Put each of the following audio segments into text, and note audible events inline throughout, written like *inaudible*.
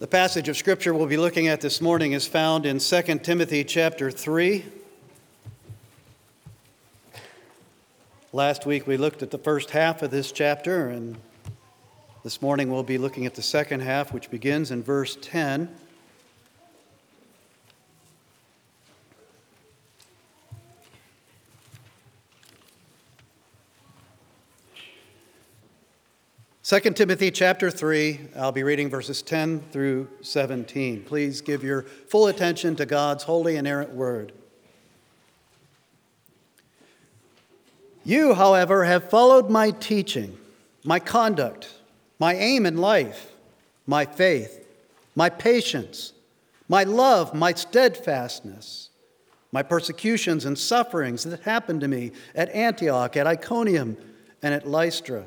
The passage of scripture we'll be looking at this morning is found in 2 Timothy chapter 3. Last week we looked at the first half of this chapter, and this morning we'll be looking at the second half, which begins in verse 10. 2 Timothy chapter 3, I'll be reading verses 10 through 17. Please give your full attention to God's holy and inerrant word. You, however, have followed my teaching, my conduct, my aim in life, my faith, my patience, my love, my steadfastness, my persecutions and sufferings that happened to me at Antioch, at Iconium, and at Lystra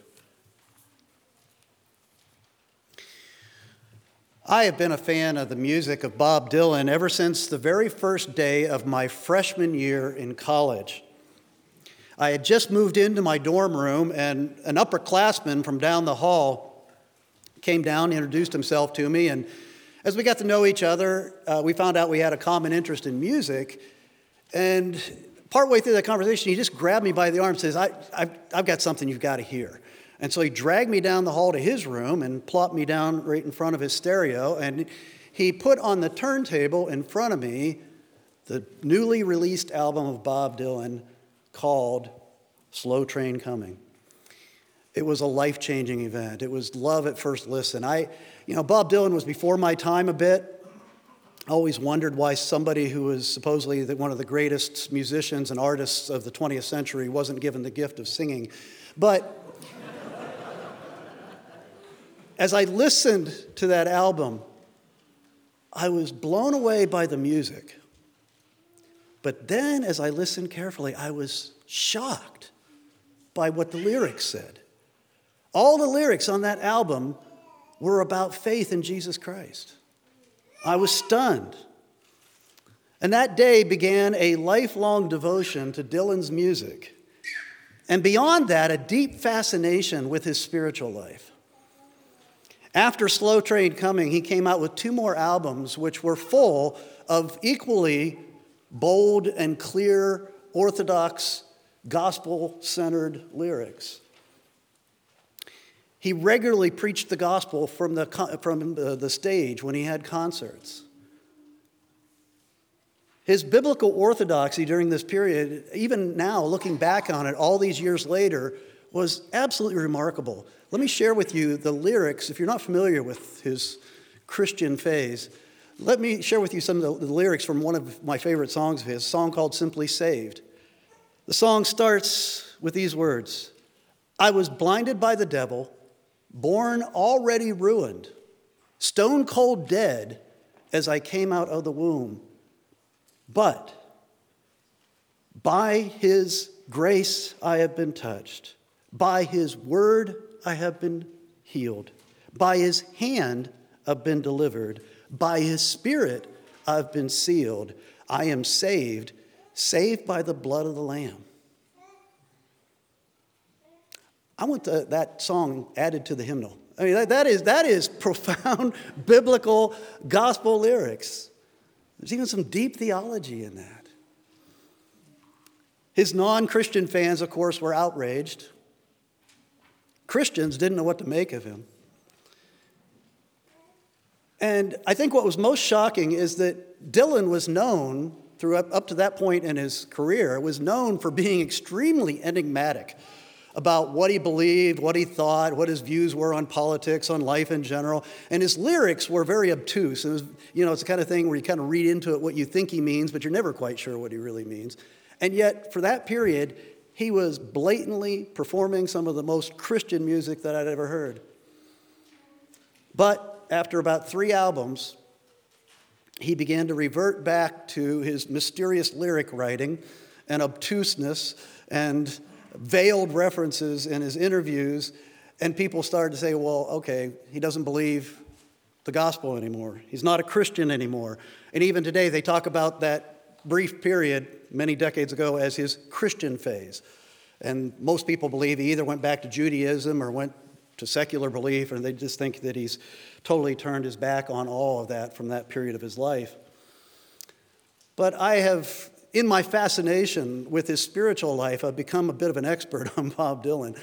I have been a fan of the music of Bob Dylan ever since the very first day of my freshman year in college. I had just moved into my dorm room, and an upperclassman from down the hall came down, introduced himself to me, and as we got to know each other, uh, we found out we had a common interest in music. And partway through that conversation, he just grabbed me by the arm and says, I, I've got something you've got to hear. And so he dragged me down the hall to his room and plopped me down right in front of his stereo. And he put on the turntable in front of me the newly released album of Bob Dylan called Slow Train Coming. It was a life changing event. It was love at first listen. I, you know, Bob Dylan was before my time a bit. I always wondered why somebody who was supposedly one of the greatest musicians and artists of the 20th century wasn't given the gift of singing. But as I listened to that album, I was blown away by the music. But then, as I listened carefully, I was shocked by what the lyrics said. All the lyrics on that album were about faith in Jesus Christ. I was stunned. And that day began a lifelong devotion to Dylan's music. And beyond that, a deep fascination with his spiritual life. After Slow Train Coming, he came out with two more albums, which were full of equally bold and clear, orthodox, gospel centered lyrics. He regularly preached the gospel from the, from the stage when he had concerts. His biblical orthodoxy during this period, even now looking back on it all these years later, was absolutely remarkable. Let me share with you the lyrics. If you're not familiar with his Christian phase, let me share with you some of the, the lyrics from one of my favorite songs of his, a song called Simply Saved. The song starts with these words I was blinded by the devil, born already ruined, stone cold dead as I came out of the womb. But by his grace I have been touched, by his word I have been healed. By his hand I've been delivered. By his spirit I've been sealed. I am saved, saved by the blood of the Lamb. I want the, that song added to the hymnal. I mean, that, that, is, that is profound *laughs* biblical gospel lyrics. There's even some deep theology in that. His non Christian fans, of course, were outraged. Christians didn't know what to make of him. And I think what was most shocking is that Dylan was known through up, up to that point in his career, was known for being extremely enigmatic about what he believed, what he thought, what his views were on politics, on life in general. And his lyrics were very obtuse. It was, you know, it's the kind of thing where you kind of read into it what you think he means, but you're never quite sure what he really means. And yet, for that period, he was blatantly performing some of the most Christian music that I'd ever heard. But after about three albums, he began to revert back to his mysterious lyric writing and obtuseness and veiled references in his interviews. And people started to say, well, okay, he doesn't believe the gospel anymore. He's not a Christian anymore. And even today, they talk about that brief period many decades ago as his Christian phase. And most people believe he either went back to Judaism or went to secular belief, and they just think that he's totally turned his back on all of that from that period of his life. But I have, in my fascination with his spiritual life, I've become a bit of an expert *laughs* on Bob Dylan.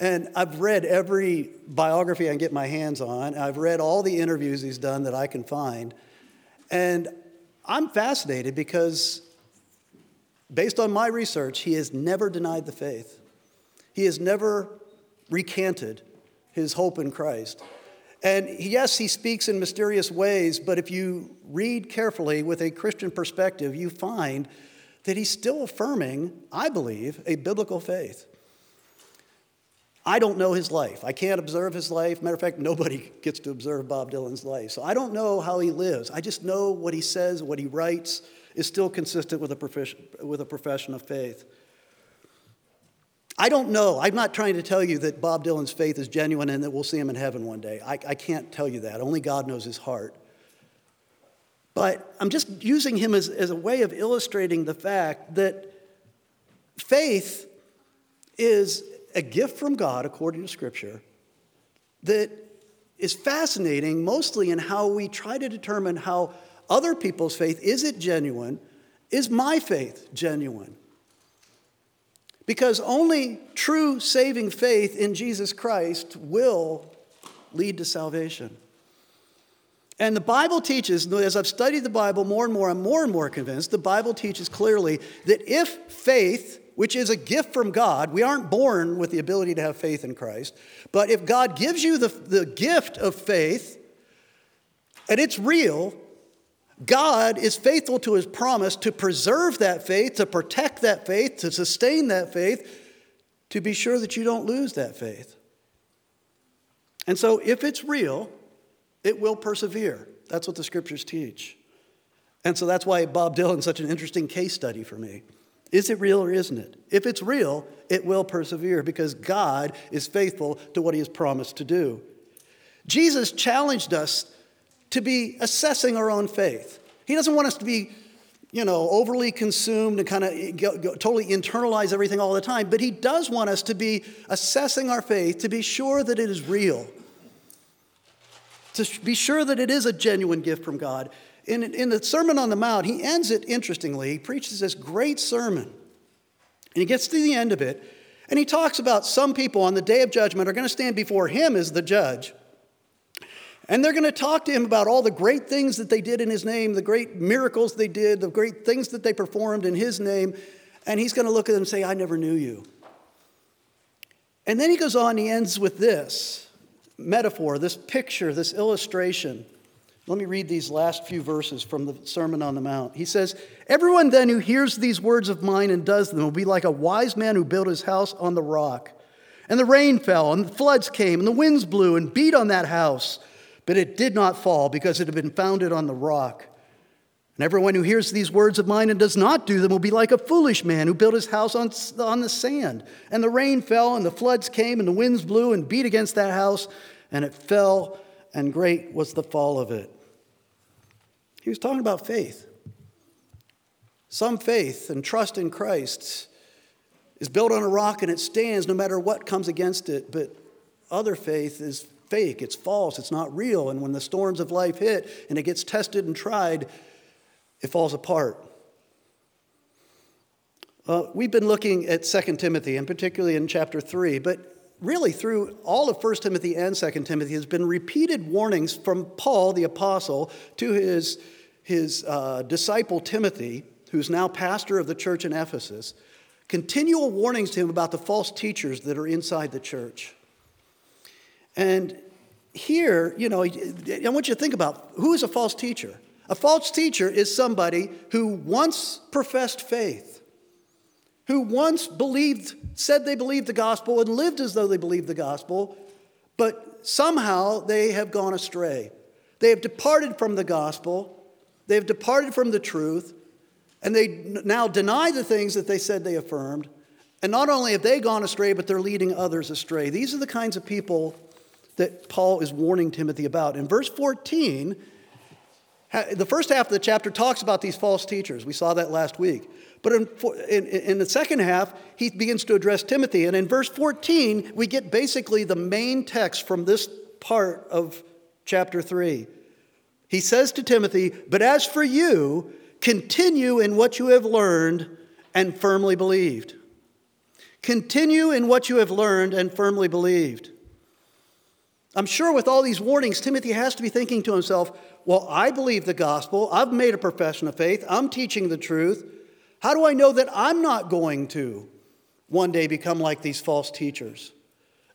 And I've read every biography I can get my hands on. I've read all the interviews he's done that I can find. And I'm fascinated because, based on my research, he has never denied the faith. He has never recanted his hope in Christ. And yes, he speaks in mysterious ways, but if you read carefully with a Christian perspective, you find that he's still affirming, I believe, a biblical faith. I don't know his life. I can't observe his life. Matter of fact, nobody *laughs* gets to observe Bob Dylan's life. So I don't know how he lives. I just know what he says, what he writes is still consistent with a profession, with a profession of faith. I don't know. I'm not trying to tell you that Bob Dylan's faith is genuine and that we'll see him in heaven one day. I, I can't tell you that. Only God knows his heart. But I'm just using him as, as a way of illustrating the fact that faith is a gift from God, according to Scripture, that is fascinating mostly in how we try to determine how other people's faith is it genuine? Is my faith genuine? Because only true saving faith in Jesus Christ will lead to salvation. And the Bible teaches, as I've studied the Bible more and more, I'm more and more convinced, the Bible teaches clearly that if faith, which is a gift from God, we aren't born with the ability to have faith in Christ, but if God gives you the, the gift of faith, and it's real, God is faithful to his promise to preserve that faith, to protect that faith, to sustain that faith, to be sure that you don't lose that faith. And so, if it's real, it will persevere. That's what the scriptures teach. And so, that's why Bob Dylan's such an interesting case study for me. Is it real or isn't it? If it's real, it will persevere because God is faithful to what he has promised to do. Jesus challenged us to be assessing our own faith. He doesn't want us to be, you know, overly consumed and kind of totally internalize everything all the time, but He does want us to be assessing our faith to be sure that it is real, to be sure that it is a genuine gift from God. In, in the Sermon on the Mount, he ends it interestingly. He preaches this great sermon, and he gets to the end of it, and he talks about some people on the day of judgment are going to stand before him as the judge. And they're going to talk to him about all the great things that they did in his name, the great miracles they did, the great things that they performed in his name. And he's going to look at them and say, I never knew you. And then he goes on, he ends with this metaphor, this picture, this illustration. Let me read these last few verses from the Sermon on the Mount. He says, Everyone then who hears these words of mine and does them will be like a wise man who built his house on the rock. And the rain fell, and the floods came, and the winds blew and beat on that house but it did not fall because it had been founded on the rock. And everyone who hears these words of mine and does not do them will be like a foolish man who built his house on, on the sand. And the rain fell, and the floods came, and the winds blew and beat against that house, and it fell, and great was the fall of it. He was talking about faith. Some faith and trust in Christ is built on a rock and it stands no matter what comes against it, but other faith is fake, it's false, it's not real. And when the storms of life hit and it gets tested and tried, it falls apart. Uh, we've been looking at 2 Timothy, and particularly in chapter 3, but really through all of 1 Timothy and 2 Timothy has been repeated warnings from Paul the apostle to his, his uh, disciple Timothy who's now pastor of the church in Ephesus, continual warnings to him about the false teachers that are inside the church. And here, you know, I want you to think about who is a false teacher? A false teacher is somebody who once professed faith, who once believed, said they believed the gospel and lived as though they believed the gospel, but somehow they have gone astray. They have departed from the gospel, they have departed from the truth, and they now deny the things that they said they affirmed. And not only have they gone astray, but they're leading others astray. These are the kinds of people that Paul is warning Timothy about. In verse 14, the first half of the chapter talks about these false teachers. We saw that last week. But in, in, in, the second half, he begins to address Timothy. And in verse 14, we get basically the main text from this part of chapter 3. He says to Timothy, But as for you, continue in what you have learned and firmly believed. Continue in what you have learned and firmly believed. I'm sure with all these warnings, Timothy has to be thinking to himself, well, I believe the gospel. I've made a profession of faith. I'm teaching the truth. How do I know that I'm not going to one day become like these false teachers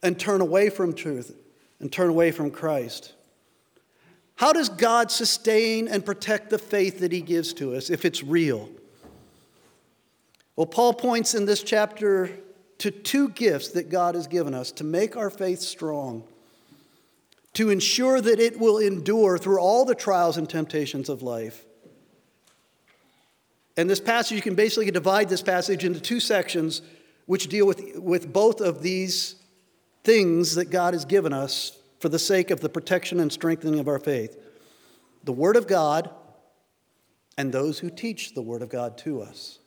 and turn away from truth and turn away from Christ? How does God sustain and protect the faith that He gives to us if it's real? Well, Paul points in this chapter to two gifts that God has given us to make our faith strong to ensure that it will endure through all the trials and temptations of life. And this passage, you can basically divide this passage into two sections which deal with, with both of these things that God has given us for the sake of the protection and strengthening of our faith the Word of God and those who teach the Word of God to us.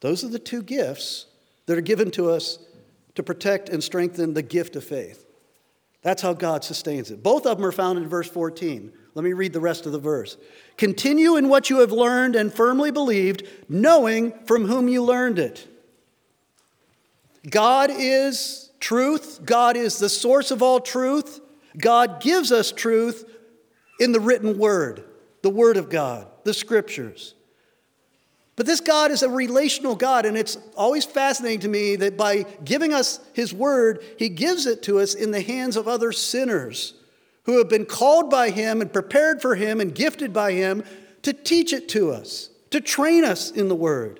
Those are the two gifts that are given to us to protect and strengthen the gift of faith. That's how God sustains it. Both of them are found in verse 14. Let me read the rest of the verse. Continue in what you have learned and firmly believed, knowing from whom you learned it. God is truth, God is the source of all truth. God gives us truth in the written word, the word of God, the scriptures. But this God is a relational God, and it's always fascinating to me that by giving us His Word, He gives it to us in the hands of other sinners who have been called by Him and prepared for Him and gifted by Him to teach it to us, to train us in the Word.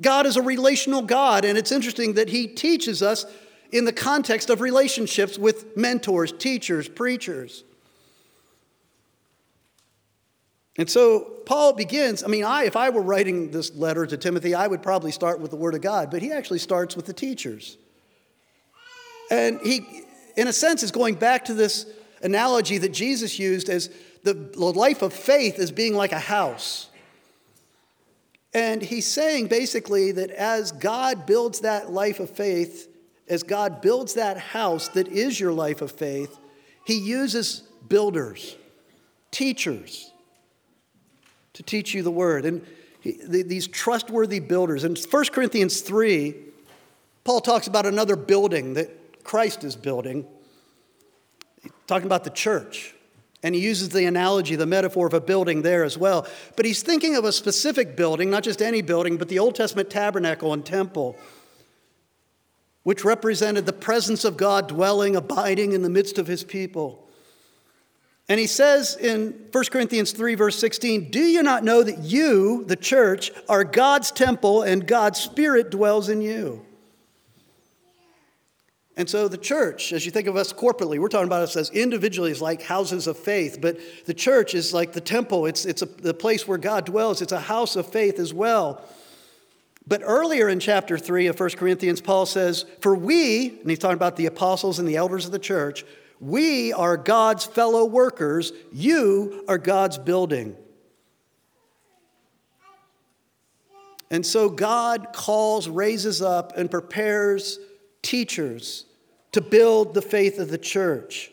God is a relational God, and it's interesting that He teaches us in the context of relationships with mentors, teachers, preachers. And so Paul begins, I mean, I, if I were writing this letter to Timothy, I would probably start with the Word of God, but he actually starts with the teachers. And he, in a sense, is going back to this analogy that Jesus used as the life of faith as being like a house. And he's saying basically that as God builds that life of faith, as God builds that house that is your life of faith, he uses builders, teachers, to teach you the word. And he, these trustworthy builders. In 1 Corinthians 3, Paul talks about another building that Christ is building, talking about the church. And he uses the analogy, the metaphor of a building there as well. But he's thinking of a specific building, not just any building, but the Old Testament tabernacle and temple, which represented the presence of God dwelling, abiding in the midst of his people. And he says in 1 Corinthians 3, verse 16, Do you not know that you, the church, are God's temple and God's Spirit dwells in you? And so the church, as you think of us corporately, we're talking about us as individually as like houses of faith, but the church is like the temple. It's, it's a, the place where God dwells. It's a house of faith as well. But earlier in chapter 3 of 1 Corinthians, Paul says, For we, and he's talking about the apostles and the elders of the church, we are God's fellow workers. You are God's building. And so God calls, raises up, and prepares teachers to build the faith of the church.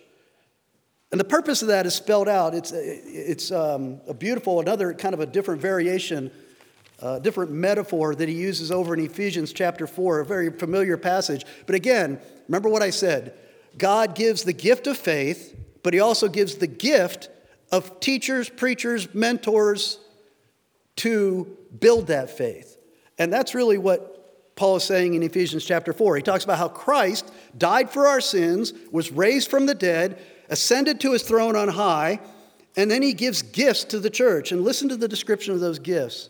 And the purpose of that is spelled out. It's, it's um, a beautiful, another kind of a different variation, uh, different metaphor that he uses over in Ephesians chapter 4, a very familiar passage. But again, remember what I said God gives the gift of faith, but He also gives the gift of teachers, preachers, mentors, to build that faith. And that's really what Paul is saying in Ephesians chapter 4. He talks about how Christ died for our sins, was raised from the dead, ascended to his throne on high, and then he gives gifts to the church. And listen to the description of those gifts.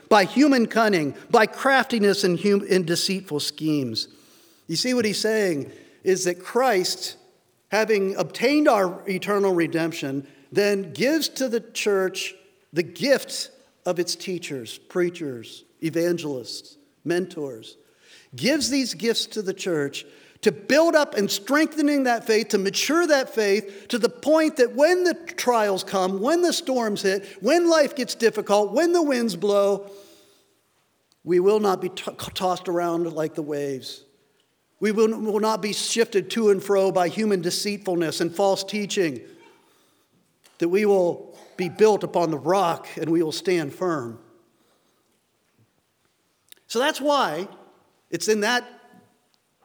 by human cunning, by craftiness and, hum- deceitful schemes. You see what he's saying is that Christ having obtained our eternal redemption, then gives to the church the gift of its teachers, preachers, evangelists, mentors. Gives these gifts to the church to build up and strengthening that faith, to mature that faith to the point that when the trials come, when the storms hit, when life gets difficult, when the winds blow, we will not be t- tossed around like the waves. We will, will not be shifted to and fro by human deceitfulness and false teaching. That we will be built upon the rock and we will stand firm. So that's why it's in that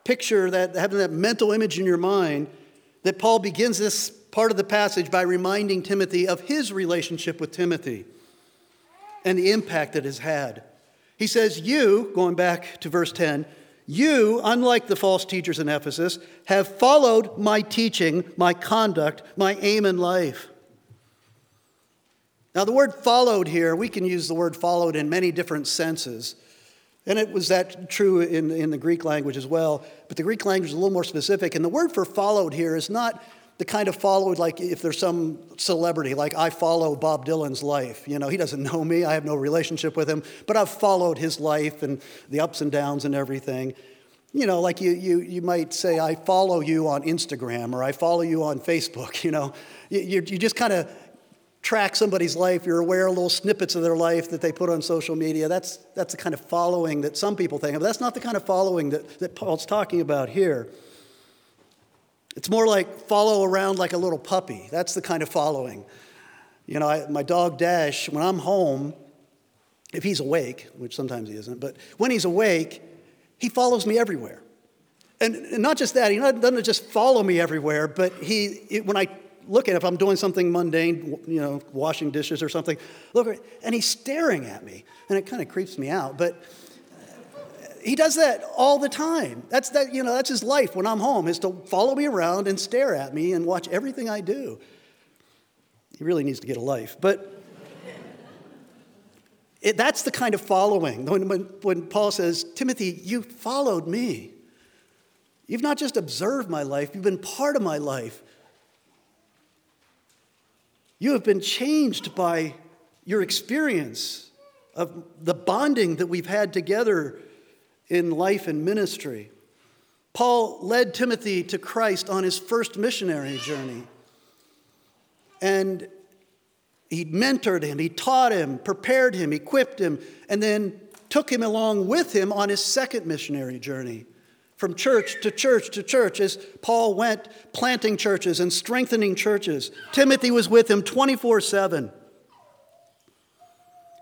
picture, that having that mental image in your mind, that Paul begins this part of the passage by reminding Timothy of his relationship with Timothy and the impact it has had. He says, You, going back to verse 10, you, unlike the false teachers in Ephesus, have followed my teaching, my conduct, my aim in life. Now, the word followed here, we can use the word followed in many different senses. And it was that true in, in the Greek language as well. But the Greek language is a little more specific. And the word for followed here is not the kind of followed like if there's some celebrity, like I follow Bob Dylan's life. You know, he doesn't know me, I have no relationship with him, but I've followed his life and the ups and downs and everything. You know, like you, you, you might say, I follow you on Instagram or I follow you on Facebook. *laughs* You know, you, you just kind of track somebody's life, you're aware of little snippets of their life that they put on social media. That's, that's the kind of following that some people think of. That's not the kind of following that, that Paul's talking about here. It's more like follow around like a little puppy. That's the kind of following. You know, I, my dog Dash, when I'm home, if he's awake, which sometimes he isn't, but when he's awake, he follows me everywhere. And, and not just that, he doesn't just follow me everywhere, but he, it, when I look at it, if I'm doing something mundane, you know, washing dishes or something, look, and he's staring at me, and it kind of creeps me out. But he does that all the time. That's that, you know, that's his life when I'm home, is to follow me around and stare at me and watch everything I do. He really needs to get a life. But it, that's the kind of following. When, when, when Paul says, Timothy, you followed me. You've not just observed my life, you've been part of my life. You have been changed by your experience of the bonding that we've had together in life and ministry. Paul led Timothy to Christ on his first missionary journey. And he mentored him, he taught him, prepared him, equipped him, and then took him along with him on his second missionary journey. From church to church to church, as Paul went planting churches and strengthening churches. Timothy was with him 24 7.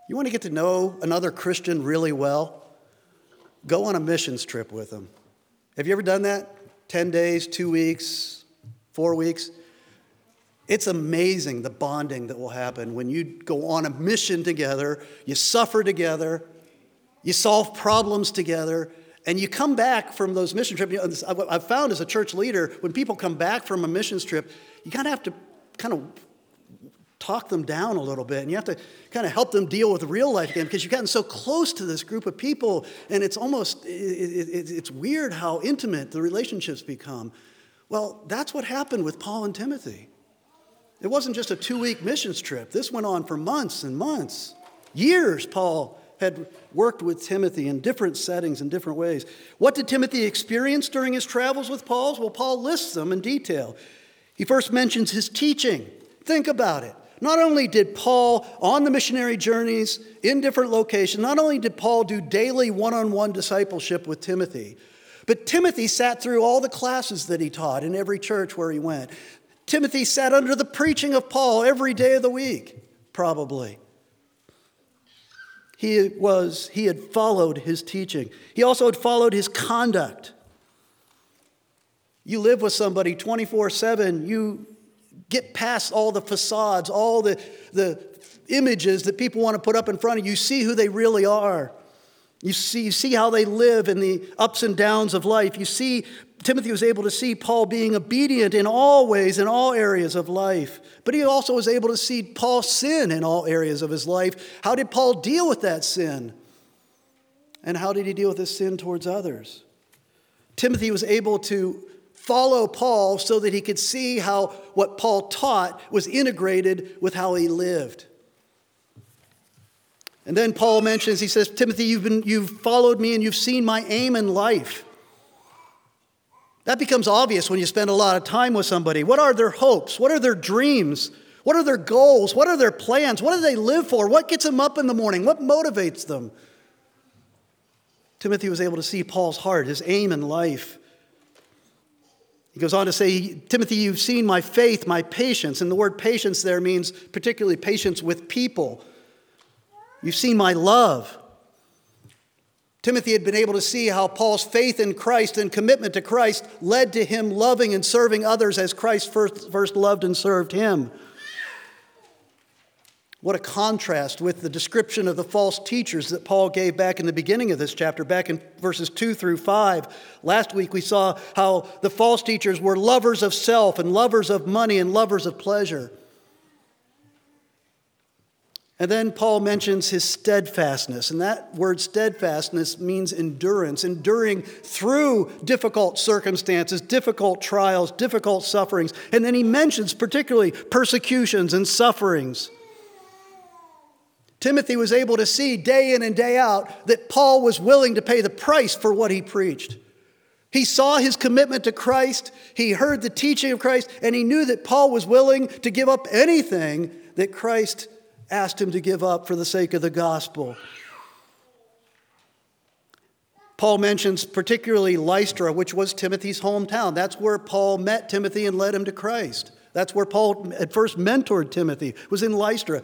You want to get to know another Christian really well? Go on a missions trip with them. Have you ever done that? 10 days, two weeks, four weeks? It's amazing the bonding that will happen when you go on a mission together, you suffer together, you solve problems together, and you come back from those mission trips. I've found as a church leader, when people come back from a missions trip, you kind of have to kind of talk them down a little bit and you have to kind of help them deal with real life again because you've gotten so close to this group of people and it's almost it, it, it's weird how intimate the relationships become. Well that's what happened with paul and timothy. It wasn't just a two-week missions trip. This went on for months and months years paul had worked with timothy in different settings in different ways. What did timothy experience during his travels with Paul's? well paul lists them in detail. He first mentions his teaching. Think about it Not only did Paul, on the missionary journeys in different locations, not only did Paul do daily one on one discipleship with Timothy, but Timothy sat through all the classes that he taught in every church where he went. Timothy sat under the preaching of Paul every day of the week, probably. He was he had followed his teaching. He also had followed his conduct. You live with somebody 24/7, you get past all the facades, all the, the images that people want to put up in front of you. You see who they really are. You see, you see how they live in the ups and downs of life. You see, Timothy was able to see Paul being obedient in all ways, in all areas of life. But he also was able to see Paul sin in all areas of his life. How did Paul deal with that sin? And how did he deal with his sin towards others? Timothy was able to follow Paul so that he could see how what Paul taught was integrated with how he lived. And then Paul mentions, he says, Timothy, you've, been, you've followed me and you've seen my aim in life. That becomes obvious when you spend a lot of time with somebody. What are their hopes? What are their dreams? What are their goals? What are their plans? What do they live for? What gets them up in the morning? What motivates them? Timothy was able to see Paul's heart, his aim in life. He goes on to say, Timothy, you've seen my faith, my patience. And the word patience there means particularly patience with people. You've seen my love. Timothy had been able to see how Paul's faith in Christ and commitment to Christ led to him loving and serving others as Christ first, first loved and served him. What a contrast with the description of the false teachers that Paul gave back in the beginning of this chapter, back in verses 2 through 5. Last week we saw how the false teachers were lovers of self and lovers of money and lovers of pleasure. And then Paul mentions his steadfastness, and that word steadfastness means endurance, enduring through difficult circumstances, difficult trials, difficult sufferings. And then he mentions particularly persecutions and sufferings. Timothy was able to see day in and day out that Paul was willing to pay the price for what he preached. He saw his commitment to Christ, he heard the teaching of Christ, and he knew that Paul was willing to give up anything that Christ asked him to give up for the sake of the gospel. Paul mentions particularly Lystra, which was Timothy's hometown. That's where Paul met Timothy and led him to Christ. That's where Paul at first mentored Timothy, was in Lystra.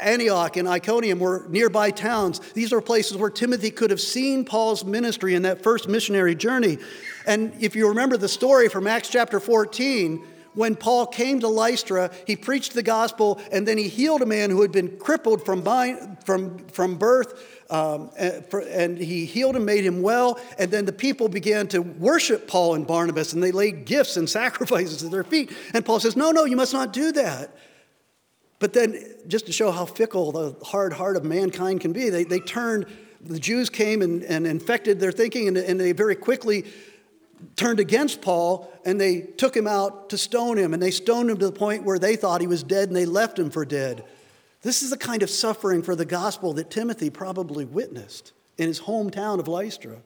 Antioch and Iconium were nearby towns. These are places where Timothy could have seen Paul's ministry in that first missionary journey. And if you remember the story from Acts chapter 14, when Paul came to Lystra, he preached the gospel and then he healed a man who had been crippled from, from, from birth. Um, and he healed him, made him well. And then the people began to worship Paul and Barnabas, and they laid gifts and *laughs* sacrifices at their feet. And Paul says, No, no, you must not do that. But then, just to show how fickle the hard heart of mankind can be, they, they turned, the Jews came and, and infected their thinking, and, and they very quickly turned against Paul and they took him out to stone him. And they stoned him to the point where they thought he was dead and they left him for dead. This is the kind of suffering for the gospel that Timothy probably witnessed in his hometown of Lystra.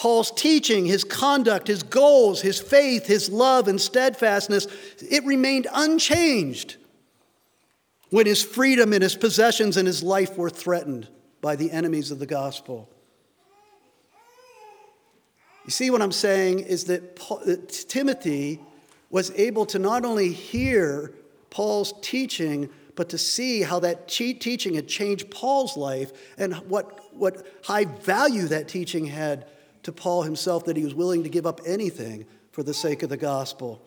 Paul's teaching, his conduct, his goals, his faith, his love, and steadfastness, it remained unchanged when his freedom and his possessions and his life were threatened by the enemies of the gospel. You see, what I'm saying is that, that uh, Timothy was able to not only hear Paul's teaching, but to see how that teaching had changed Paul's life and what, what high value that teaching had to Paul himself that he was willing to give up anything for the sake of the gospel.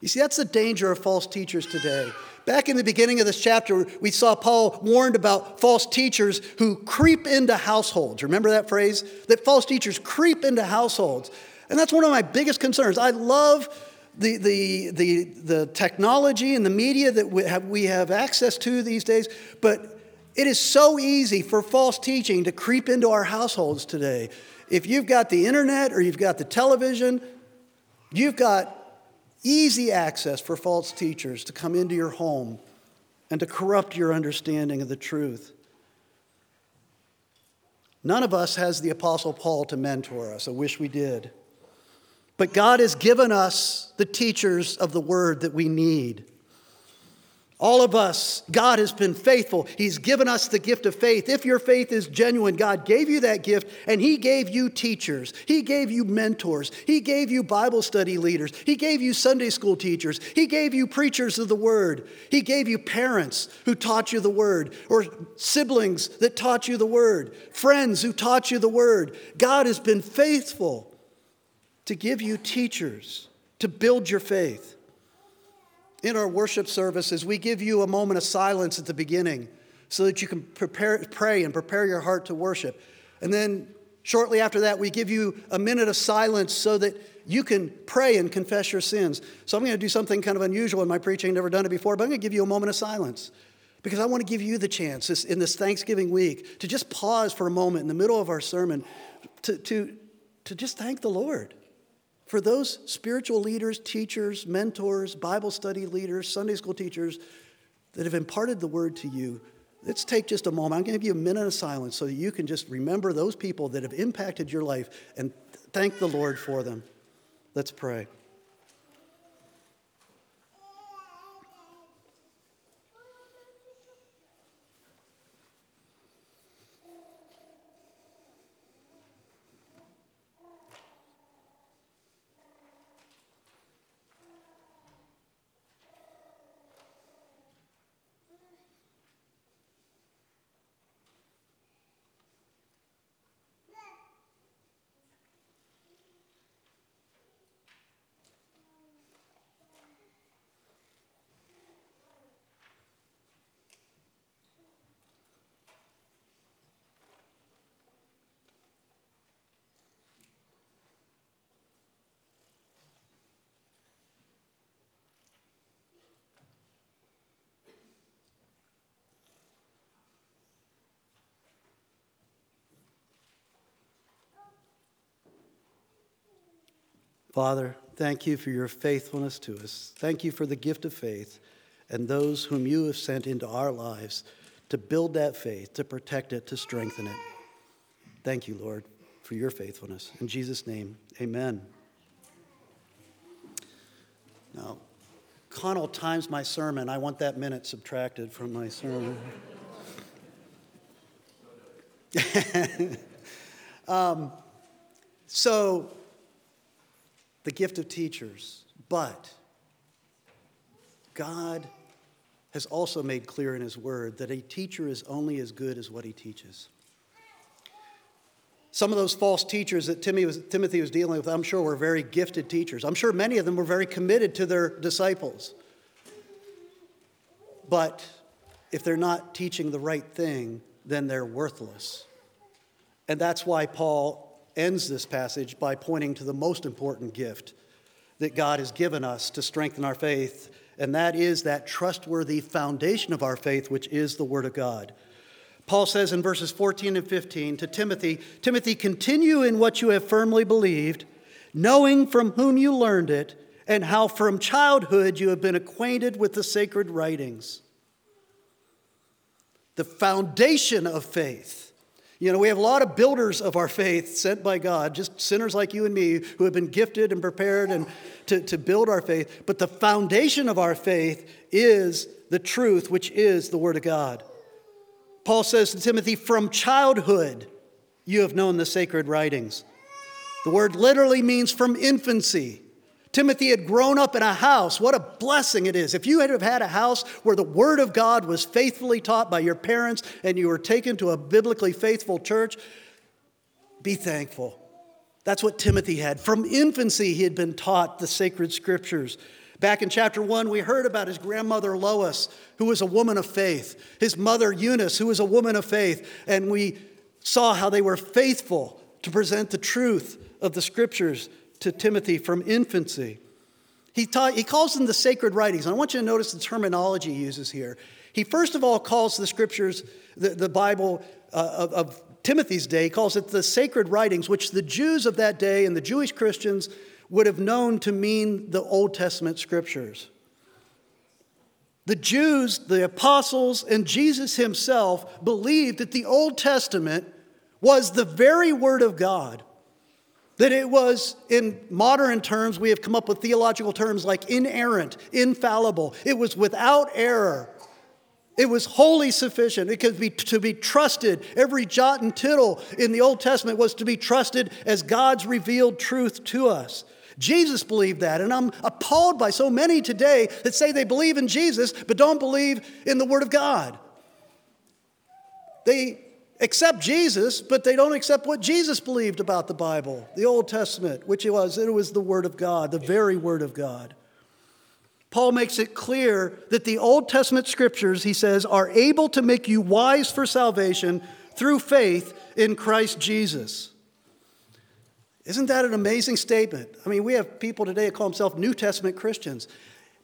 You see, that's the danger of false teachers today. Back in the beginning of this chapter, we saw Paul warned about false teachers who creep into households. Remember that phrase? That false teachers creep into households. And that's one of my biggest concerns. I love the, the, the, the technology and the media that we have, we have access to these days, but it is so easy for false teaching to creep into our households today. If you've got the internet or you've got the television, you've got easy access for false teachers to come into your home and to corrupt your understanding of the truth. None of us has the Apostle Paul to mentor us. I wish we did. But God has given us the teachers of the word that we need. All of us, God has been faithful. He's given us the gift of faith. If your faith is genuine, God gave you that gift and He gave you teachers. He gave you mentors. He gave you Bible study leaders. He gave you Sunday school teachers. He gave you preachers of the Word. He gave you parents who taught you the Word, or siblings that taught you the Word, friends who taught you the Word. God has been faithful to give you teachers to build your faith in our worship services, we give you a moment of silence at the beginning so that you can prepare, pray and prepare your heart to worship. And then shortly after that, we give you a minute of silence so that you can pray and confess your sins. So I'm going to do something kind of unusual in my preaching, never done it before, but I'm going to give you a moment of silence because I want to give you the chance this, in this Thanksgiving week to just pause for a moment in the middle of our sermon to, to, to just thank the Lord for those spiritual leaders, teachers, mentors, Bible study leaders, Sunday school teachers that have imparted the word to you, let's take just a moment. I'm going to give you a minute of silence so that you can just remember those people that have impacted your life and thank the Lord for them. Let's pray. Father, thank you for your faithfulness to us. Thank you for the gift of faith and those whom you have sent into our lives to build that faith, to protect it, to strengthen it. Thank you, Lord, for your faithfulness. In Jesus' name, amen. Now, Connell times my sermon. I want that minute subtracted from my sermon. *laughs* um, so, the gift of teachers, but God has also made clear in His Word that a teacher is only as good as what he teaches. Some of those false teachers that Timothy was, Timothy was dealing with, I'm sure, were very gifted teachers. I'm sure many of them were very committed to their disciples. But if they're not teaching the right thing, then they're worthless. And that's why Paul ends this passage by pointing to the most important gift that God has given us to strengthen our faith, and that is that trustworthy foundation of our faith, which is the Word of God. Paul says in verses 14 and 15 to Timothy Timothy, continue in what you have firmly believed, knowing from whom you learned it, and how from childhood you have been acquainted with the sacred writings. The foundation of faith you know, we have a lot of builders of our faith sent by God, just sinners like you and me, who have been gifted and prepared and to, to build our faith. But the foundation of our faith is the truth, which is the Word of God. Paul says to Timothy, From childhood you have known the sacred writings. The word literally means from infancy. Timothy had grown up in a house. What a blessing it is. If you had have had a house where the Word of God was faithfully taught by your parents and you were taken to a biblically faithful church, be thankful. That's what Timothy had. From infancy, he had been taught the sacred scriptures. Back in chapter one, we heard about his grandmother Lois, who was a woman of faith, his mother Eunice, who was a woman of faith, and we saw how they were faithful to present the truth of the scriptures to Timothy from infancy. He, taught, he calls them the sacred writings. And I want you to notice the terminology he uses here. He first of all calls the scriptures, the, the Bible uh, of, of Timothy's day, he calls it the sacred writings, which the Jews of that day and the Jewish Christians would have known to mean the Old Testament scriptures. The Jews, the apostles, and Jesus himself believed that the Old Testament was the very Word of God That it was, in modern terms, we have come up with theological terms like inerrant, infallible. It was without error. It was wholly sufficient. It could be to be trusted. Every jot and tittle in the Old Testament was to be trusted as God's revealed truth to us. Jesus believed that, and I'm appalled by so many today that say they believe in Jesus but don't believe in the Word of God. They accept Jesus, but they don't accept what Jesus believed about the Bible, the Old Testament, which it was it was the Word of God, the very Word of God. Paul makes it clear that the Old Testament scriptures, he says, are able to make you wise for salvation through faith in Christ Jesus. Isn't that an amazing statement? I mean, we have people today that call themselves New Testament Christians.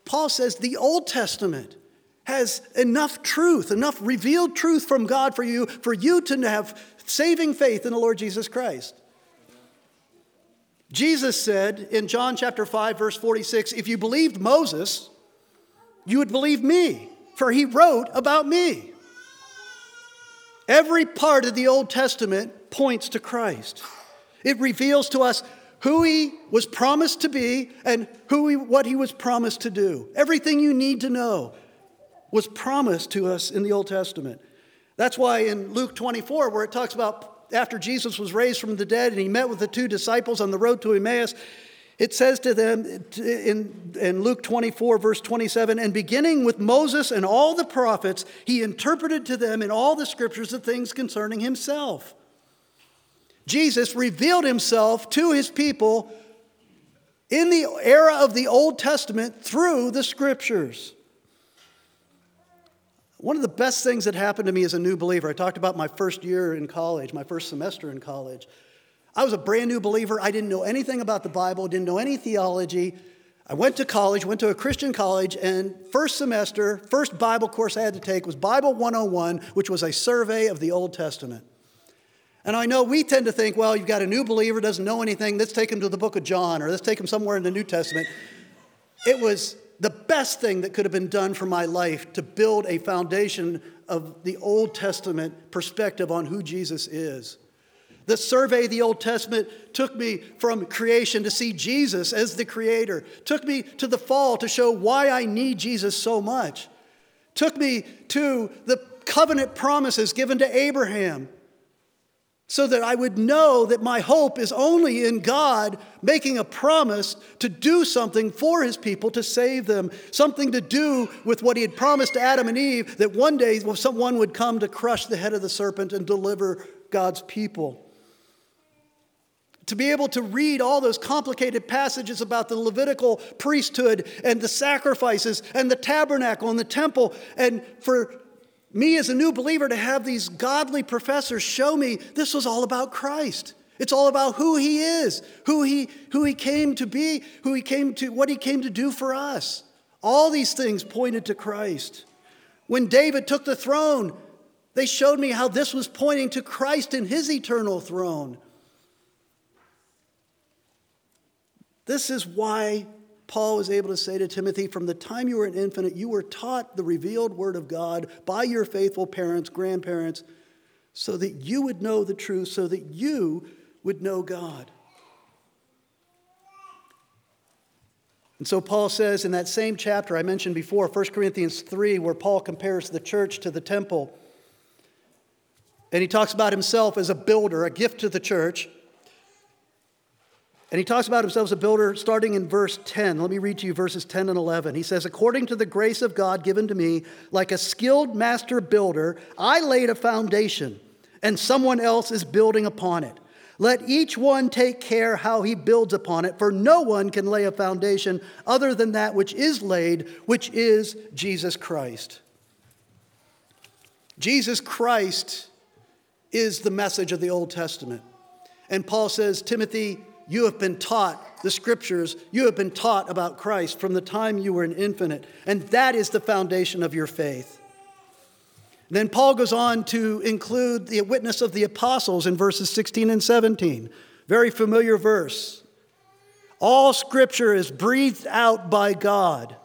Paul says the Old Testament has enough truth, enough revealed truth from God for you, for you to have saving faith in the Lord Jesus Christ. Jesus said in John chapter 5, verse 46 if you believed Moses, you would believe me, for he wrote about me. Every part of the Old Testament points to Christ. It reveals to us who he was promised to be and who he, what he was promised to do. Everything you need to know was promised to us in the Old Testament. That's why in Luke 24, where it talks about after Jesus was raised from the dead and he met with the two disciples on the road to Emmaus, it says to them in, in Luke 24, verse 27, and beginning with Moses and all the prophets, he interpreted to them in all the scriptures the things concerning himself. Jesus revealed himself to his people in the era of the Old Testament through the scriptures. One of the best things that happened to me as a new believer, I talked about my first year in college, my first semester in college. I was a brand new believer. I didn't know anything about the Bible, didn't know any theology. I went to college, went to a Christian college, and first semester, first Bible course I had to take was Bible 101, which was a survey of the Old Testament. And I know we tend to think, well, you've got a new believer, doesn't know anything, let's take him to the book of John, or let's take him somewhere in the New Testament. It was the best thing that could have been done for my life to build a foundation of the Old Testament perspective on who Jesus is. The survey of the Old Testament took me from creation to see Jesus as the creator, took me to the fall to show why I need Jesus so much, took me to the covenant promises given to Abraham, so that I would know that my hope is only in God making a promise to do something for his people to save them, something to do with what he had promised to Adam and Eve that one day someone would come to crush the head of the serpent and deliver God's people. To be able to read all those complicated passages about the Levitical priesthood and the sacrifices and the tabernacle and the temple, and for me as a new believer to have these godly professors show me this was all about Christ. It's all about who he is, who he, who he came to be, who he came to, what he came to do for us. All these things pointed to Christ. When David took the throne, they showed me how this was pointing to Christ and his eternal throne. This is why Paul was able to say to Timothy, From the time you were an infant, you were taught the revealed word of God by your faithful parents, grandparents, so that you would know the truth, so that you would know God. And so Paul says in that same chapter I mentioned before, 1 Corinthians 3, where Paul compares the church to the temple, and he talks about himself as a builder, a gift to the church. And he talks about himself as a builder starting in verse 10. Let me read to you verses 10 and 11. He says, According to the grace of God given to me, like a skilled master builder, I laid a foundation, and someone else is building upon it. Let each one take care how he builds upon it, for no one can lay a foundation other than that which is laid, which is Jesus Christ. Jesus Christ is the message of the Old Testament. And Paul says, Timothy, you have been taught the scriptures, you have been taught about Christ from the time you were an infant, and that is the foundation of your faith. Then Paul goes on to include the witness of the apostles in verses 16 and 17. Very familiar verse. All scripture is breathed out by God.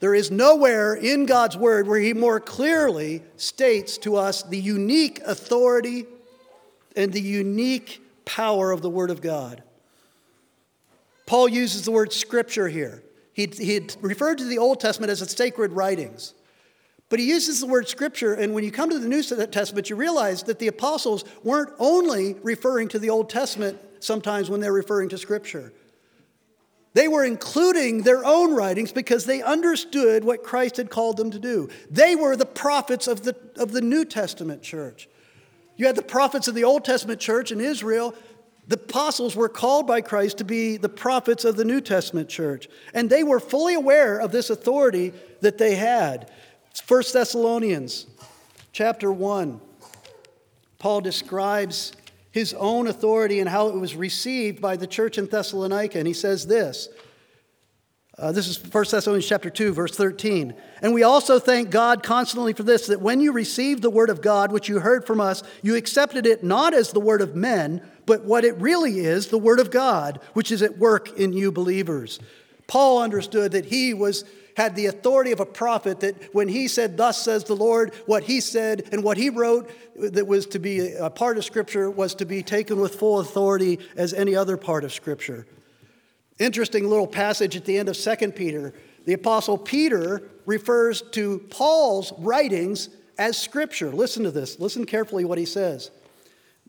There is nowhere in God's word where he more clearly states to us the unique authority and the unique power of the Word of God. Paul uses the word scripture here. He, he referred to the Old Testament as the sacred writings. But he uses the word scripture, and when you come to the New Testament, you realize that the apostles weren't only referring to the Old Testament sometimes when they're referring to scripture. They were including their own writings because they understood what Christ had called them to do. They were the prophets of the, of the New Testament church. You had the prophets of the Old Testament church in Israel. The apostles were called by Christ to be the prophets of the New Testament church. And they were fully aware of this authority that they had. 1 Thessalonians chapter 1, Paul describes his own authority and how it was received by the church in Thessalonica. And he says this. Uh, this is 1 Thessalonians chapter 2, verse 13. And we also thank God constantly for this, that when you received the word of God, which you heard from us, you accepted it not as the word of men, but what it really is, the word of God, which is at work in you believers. Paul understood that he was had the authority of a prophet that when he said, Thus says the Lord, what he said and what he wrote that was to be a part of Scripture was to be taken with full authority as any other part of Scripture. Interesting little passage at the end of 2 Peter. The Apostle Peter refers to Paul's writings as Scripture. Listen to this. Listen carefully what he says.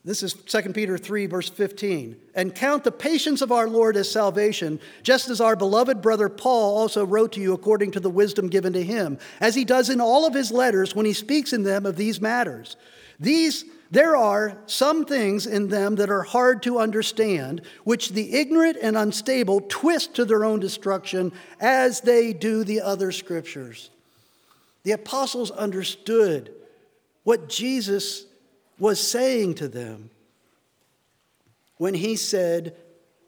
This is 2 Peter 3, verse 15. And count the patience of our Lord as salvation, just as our beloved brother Paul also wrote to you according to the wisdom given to him, as he does in all of his letters when he speaks in them of these matters. These there are some things in them that are hard to understand, which the ignorant and unstable twist to their own destruction, as they do the other scriptures. The apostles understood what Jesus was saying to them when he said,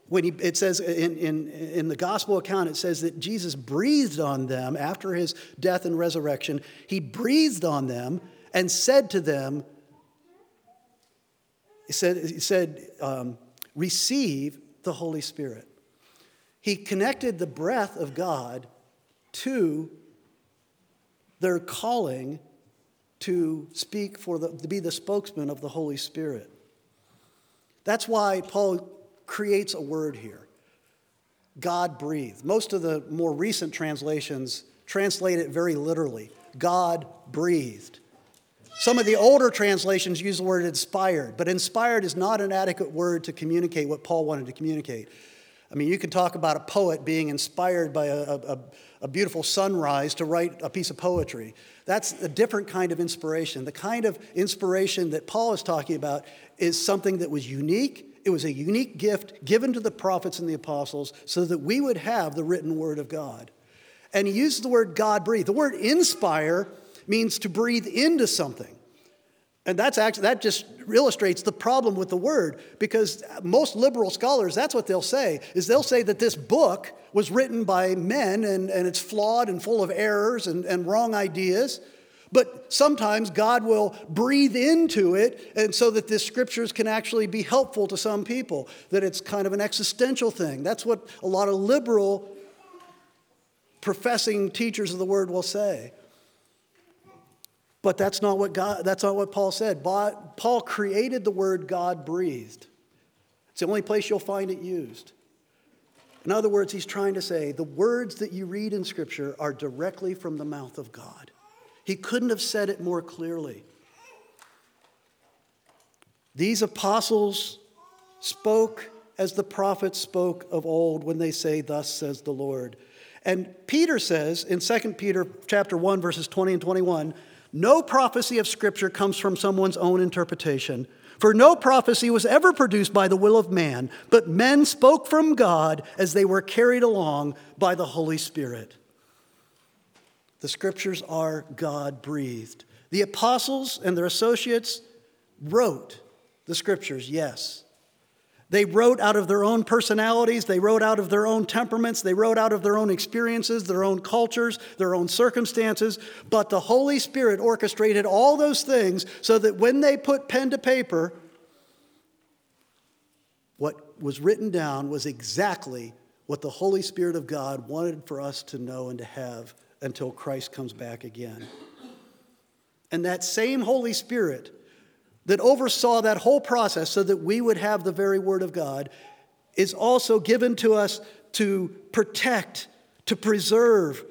when he, it says in, in, in the gospel account, it says that Jesus breathed on them after his death and resurrection. He breathed on them and said to them, He said, said um, Receive the Holy Spirit. He connected the breath of God to their calling to speak for the, to be the spokesman of the Holy Spirit. That's why Paul creates a word here God breathed. Most of the more recent translations translate it very literally God breathed. Some of the older translations use the word inspired, but inspired is not an adequate word to communicate what Paul wanted to communicate. I mean, you can talk about a poet being inspired by a, a, a beautiful sunrise to write a piece of poetry. That's a different kind of inspiration. The kind of inspiration that Paul is talking about is something that was unique. It was a unique gift given to the prophets and the apostles so that we would have the written word of God. And he uses the word God breathe. The word inspire means to breathe into something. And that's actually, that just illustrates the problem with the word because most liberal scholars, that's what they'll say, is they'll say that this book was written by men and, and it's flawed and full of errors and, and wrong ideas. But sometimes God will breathe into it, and so that the scriptures can actually be helpful to some people, that it's kind of an existential thing. That's what a lot of liberal professing teachers of the word will say. But that's not what God that's not what Paul said. Paul created the word God breathed. It's the only place you'll find it used. In other words, he's trying to say the words that you read in Scripture are directly from the mouth of God. He couldn't have said it more clearly. These apostles spoke as the prophets spoke of old when they say, Thus says the Lord. And Peter says in 2 Peter chapter 1, verses 20 and 21, no prophecy of Scripture comes from someone's own interpretation. For no prophecy was ever produced by the will of man, but men spoke from God as they were carried along by the Holy Spirit. The Scriptures are God breathed. The apostles and their associates wrote the Scriptures, yes. They wrote out of their own personalities, they wrote out of their own temperaments, they wrote out of their own experiences, their own cultures, their own circumstances. But the Holy Spirit orchestrated all those things so that when they put pen to paper, what was written down was exactly what the Holy Spirit of God wanted for us to know and to have until Christ comes back again. And that same Holy Spirit that oversaw that whole process so that we would have the very Word of God, is also given to us to protect, to preserve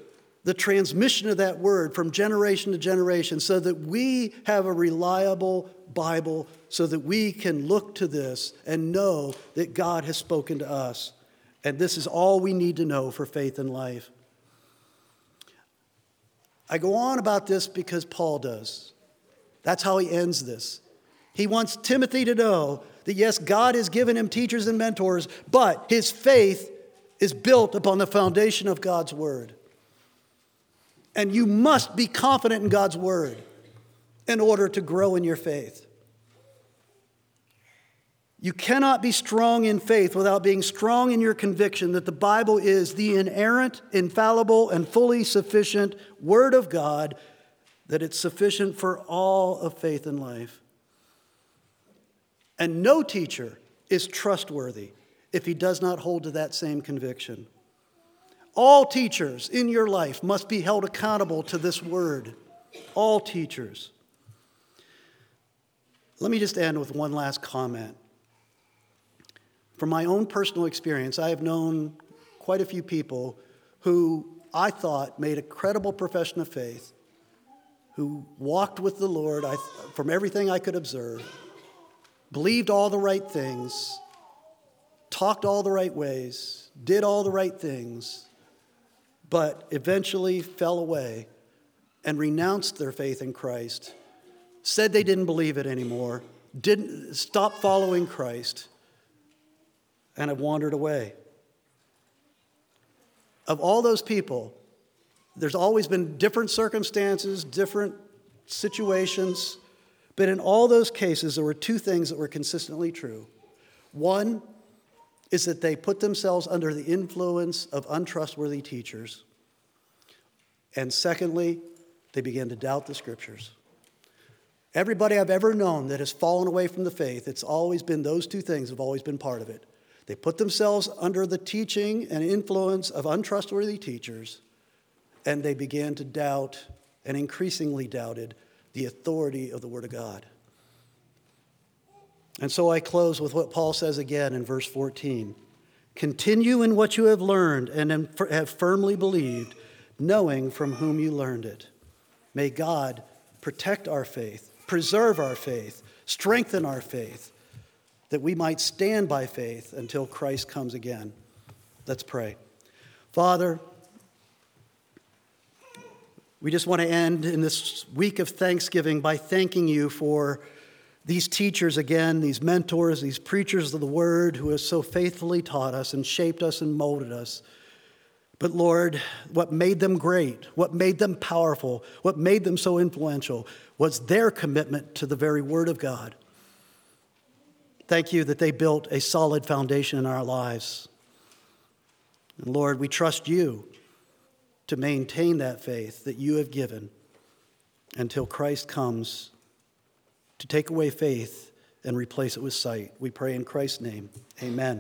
the transmission of that Word from generation to generation so that we have a reliable Bible, so that we can look to this and know that God has spoken to us. And this is all we need to know for faith and life. I go on about this because Paul does. That's how he ends this. He wants Timothy to know that yes, God has given him teachers and mentors, but his faith is built upon the foundation of God's word. And you must be confident in God's word in order to grow in your faith. You cannot be strong in faith without being strong in your conviction that the Bible is the inerrant, infallible, and fully sufficient Word of God, that it's sufficient for all of faith and life. And no teacher is trustworthy if he does not hold to that same conviction. All teachers in your life must be held accountable to this Word. All teachers. Let me just end with one last comment. From my own personal experience, I have known quite a few people who I thought made a credible profession of faith, who walked with the Lord I, from everything I could observe, believed all the right things, talked all the right ways, did all the right things, but eventually fell away and renounced their faith in Christ, said they didn't believe it anymore, didn't stop following Christ and have wandered away. Of all those people, there's always been different circumstances, different situations, but in all those cases, there were two things that were consistently true. One is that they put themselves under the influence of untrustworthy teachers. And secondly, they began to doubt the scriptures. Everybody I've ever known that has fallen away from the faith, it's always been those two things have always been part of it. They put themselves under the teaching and influence of untrustworthy teachers, and they began to doubt and increasingly doubted the authority of the Word of God. And so I close with what Paul says again in verse 14 Continue in what you have learned and have firmly believed, knowing from whom you learned it. May God protect our faith, preserve our faith, strengthen our faith that we might stand by faith until Christ comes again. Let's pray. Father, we just want to end in this week of Thanksgiving by thanking you for these teachers again, these mentors, these preachers of the word who have so faithfully taught us and shaped us and molded us. But Lord, what made them great, what made them powerful, what made them so influential was their commitment to the very word of God. Thank you that they built a solid foundation in our lives. And Lord, we trust you to maintain that faith that you have given until Christ comes to take away faith and replace it with sight. We pray in Christ's name. Amen.